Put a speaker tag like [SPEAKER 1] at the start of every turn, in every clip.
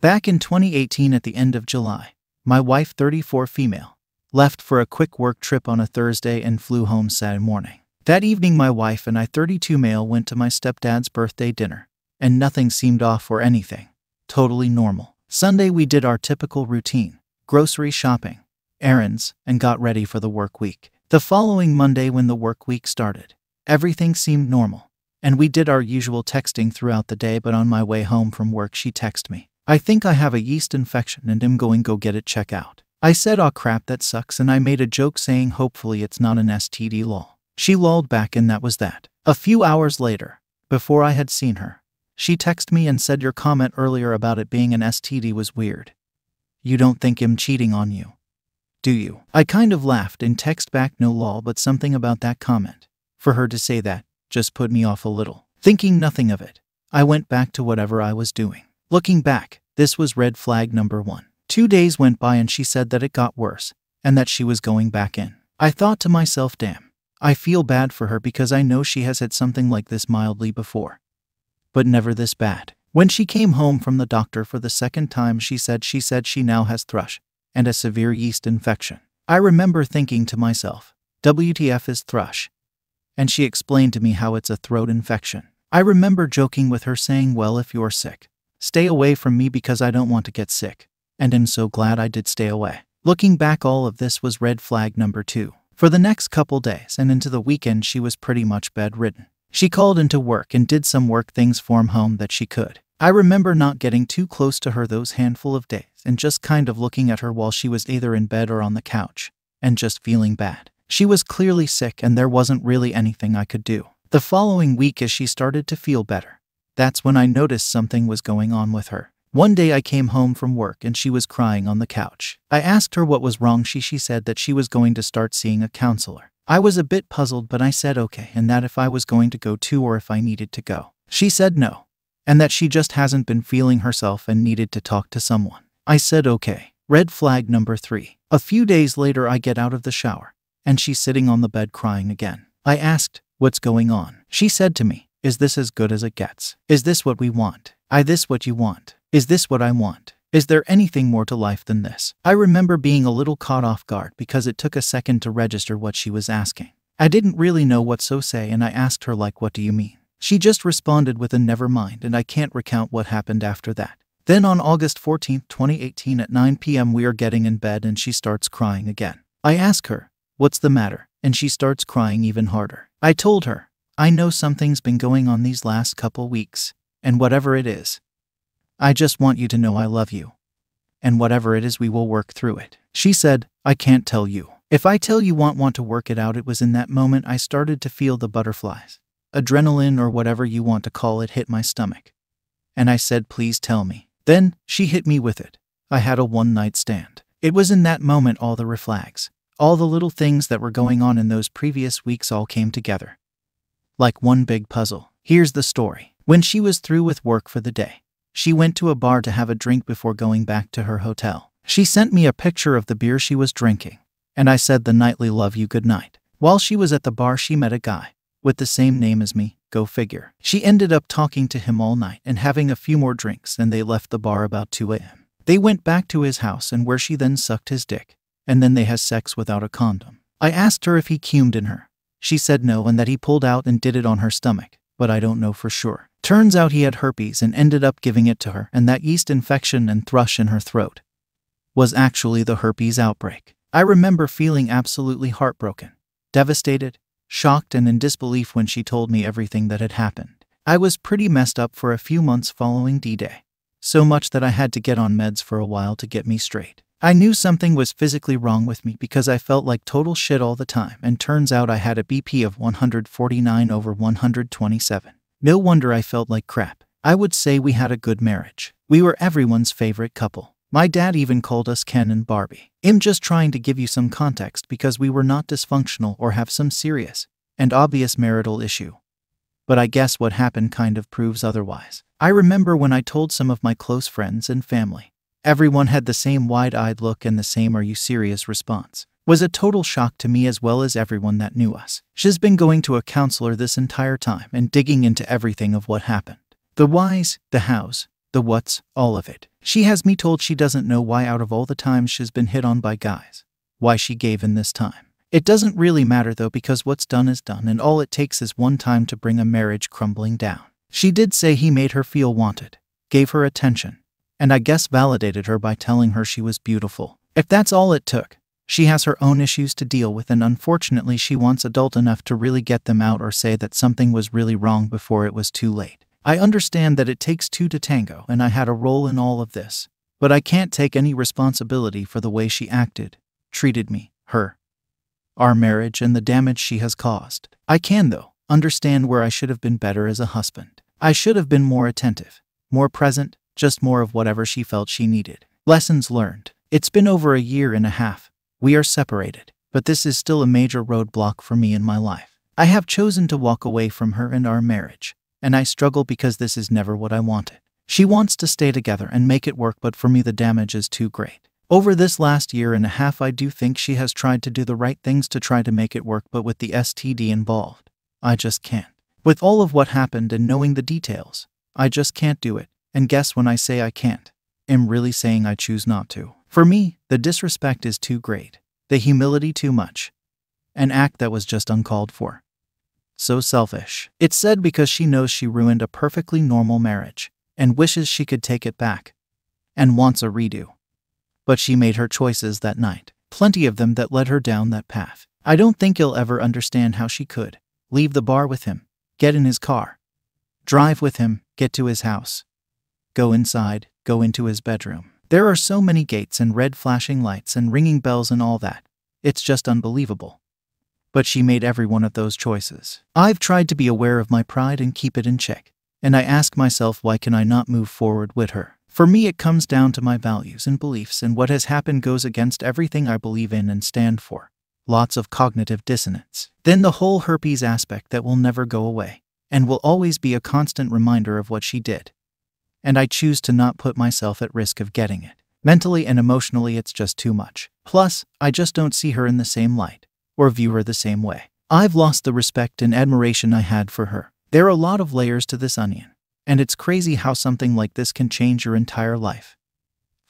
[SPEAKER 1] Back in 2018 at the end of July, my wife, 34 female, left for a quick work trip on a Thursday and flew home Saturday morning. That evening, my wife and I, 32 male, went to my stepdad's birthday dinner, and nothing seemed off or anything. Totally normal. Sunday, we did our typical routine grocery shopping, errands, and got ready for the work week. The following Monday, when the work week started, everything seemed normal, and we did our usual texting throughout the day. But on my way home from work, she texted me, I think I have a yeast infection and am going go get it check out. I said, aw crap, that sucks, and I made a joke saying, hopefully it's not an STD lol. She lolled back, and that was that. A few hours later, before I had seen her, she texted me and said, Your comment earlier about it being an STD was weird. You don't think him cheating on you, do you? I kind of laughed and text back, No lol, but something about that comment. For her to say that just put me off a little. Thinking nothing of it, I went back to whatever I was doing. Looking back, this was red flag number one. Two days went by and she said that it got worse and that she was going back in. I thought to myself, damn, I feel bad for her because I know she has had something like this mildly before. But never this bad. When she came home from the doctor for the second time, she said she said she now has thrush and a severe yeast infection. I remember thinking to myself, WTF is thrush? And she explained to me how it's a throat infection. I remember joking with her saying, Well, if you're sick, stay away from me because I don't want to get sick and am so glad I did stay away. Looking back, all of this was red flag number two. For the next couple days and into the weekend, she was pretty much bedridden. She called into work and did some work things from home that she could. I remember not getting too close to her those handful of days and just kind of looking at her while she was either in bed or on the couch and just feeling bad. She was clearly sick and there wasn't really anything I could do. The following week, as she started to feel better, that's when I noticed something was going on with her. One day I came home from work and she was crying on the couch. I asked her what was wrong. She she said that she was going to start seeing a counselor. I was a bit puzzled, but I said okay, and that if I was going to go too or if I needed to go. She said no, and that she just hasn't been feeling herself and needed to talk to someone. I said okay. Red flag number 3. A few days later I get out of the shower and she's sitting on the bed crying again. I asked, "What's going on?" She said to me, "Is this as good as it gets? Is this what we want? I this what you want?" Is this what I want? Is there anything more to life than this? I remember being a little caught off guard because it took a second to register what she was asking. I didn't really know what so say and I asked her like what do you mean? She just responded with a never mind and I can't recount what happened after that. Then on August 14, 2018 at 9 p.m. we are getting in bed and she starts crying again. I ask her, "What's the matter?" and she starts crying even harder. I told her, "I know something's been going on these last couple weeks, and whatever it is, I just want you to know I love you. And whatever it is, we will work through it. She said, I can't tell you. If I tell you won't want to work it out, it was in that moment I started to feel the butterflies. Adrenaline or whatever you want to call it hit my stomach. And I said, please tell me. Then she hit me with it. I had a one night stand. It was in that moment all the reflags, all the little things that were going on in those previous weeks all came together. Like one big puzzle. Here's the story. When she was through with work for the day, she went to a bar to have a drink before going back to her hotel. She sent me a picture of the beer she was drinking, and I said the nightly love you good night. While she was at the bar, she met a guy with the same name as me, go figure. She ended up talking to him all night and having a few more drinks, and they left the bar about 2 a.m. They went back to his house and where she then sucked his dick, and then they has sex without a condom. I asked her if he cumed in her. She said no and that he pulled out and did it on her stomach, but I don't know for sure. Turns out he had herpes and ended up giving it to her, and that yeast infection and thrush in her throat was actually the herpes outbreak. I remember feeling absolutely heartbroken, devastated, shocked, and in disbelief when she told me everything that had happened. I was pretty messed up for a few months following D Day, so much that I had to get on meds for a while to get me straight. I knew something was physically wrong with me because I felt like total shit all the time, and turns out I had a BP of 149 over 127. No wonder I felt like crap. I would say we had a good marriage. We were everyone's favorite couple. My dad even called us Ken and Barbie. I'm just trying to give you some context because we were not dysfunctional or have some serious and obvious marital issue. But I guess what happened kind of proves otherwise. I remember when I told some of my close friends and family. Everyone had the same wide eyed look and the same are you serious response was a total shock to me as well as everyone that knew us. She's been going to a counselor this entire time and digging into everything of what happened. The whys, the hows, the what's, all of it. She has me told she doesn't know why, out of all the times she's been hit on by guys, why she gave in this time. It doesn't really matter though, because what's done is done, and all it takes is one time to bring a marriage crumbling down. She did say he made her feel wanted, gave her attention, and I guess validated her by telling her she was beautiful. If that's all it took, she has her own issues to deal with, and unfortunately, she wants adult enough to really get them out or say that something was really wrong before it was too late. I understand that it takes two to tango, and I had a role in all of this, but I can't take any responsibility for the way she acted, treated me, her, our marriage, and the damage she has caused. I can, though, understand where I should have been better as a husband. I should have been more attentive, more present, just more of whatever she felt she needed. Lessons learned. It's been over a year and a half. We are separated, but this is still a major roadblock for me in my life. I have chosen to walk away from her and our marriage, and I struggle because this is never what I wanted. She wants to stay together and make it work, but for me, the damage is too great. Over this last year and a half, I do think she has tried to do the right things to try to make it work, but with the STD involved, I just can't. With all of what happened and knowing the details, I just can't do it. And guess when I say I can't, I'm really saying I choose not to. For me, the disrespect is too great, the humility too much, an act that was just uncalled for. So selfish. It's said because she knows she ruined a perfectly normal marriage and wishes she could take it back and wants a redo. But she made her choices that night, plenty of them that led her down that path. I don't think you'll ever understand how she could leave the bar with him, get in his car, drive with him, get to his house, go inside, go into his bedroom. There are so many gates and red flashing lights and ringing bells and all that. It's just unbelievable. But she made every one of those choices. I've tried to be aware of my pride and keep it in check. And I ask myself, why can I not move forward with her? For me, it comes down to my values and beliefs, and what has happened goes against everything I believe in and stand for. Lots of cognitive dissonance. Then the whole herpes aspect that will never go away, and will always be a constant reminder of what she did and I choose to not put myself at risk of getting it. Mentally and emotionally, it's just too much. Plus, I just don't see her in the same light, or view her the same way. I've lost the respect and admiration I had for her. There are a lot of layers to this onion, and it's crazy how something like this can change your entire life,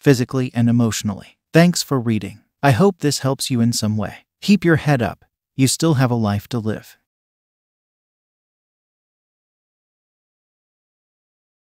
[SPEAKER 1] physically and emotionally. Thanks for reading. I hope this helps you in some way. Keep your head up. You still have a life to live.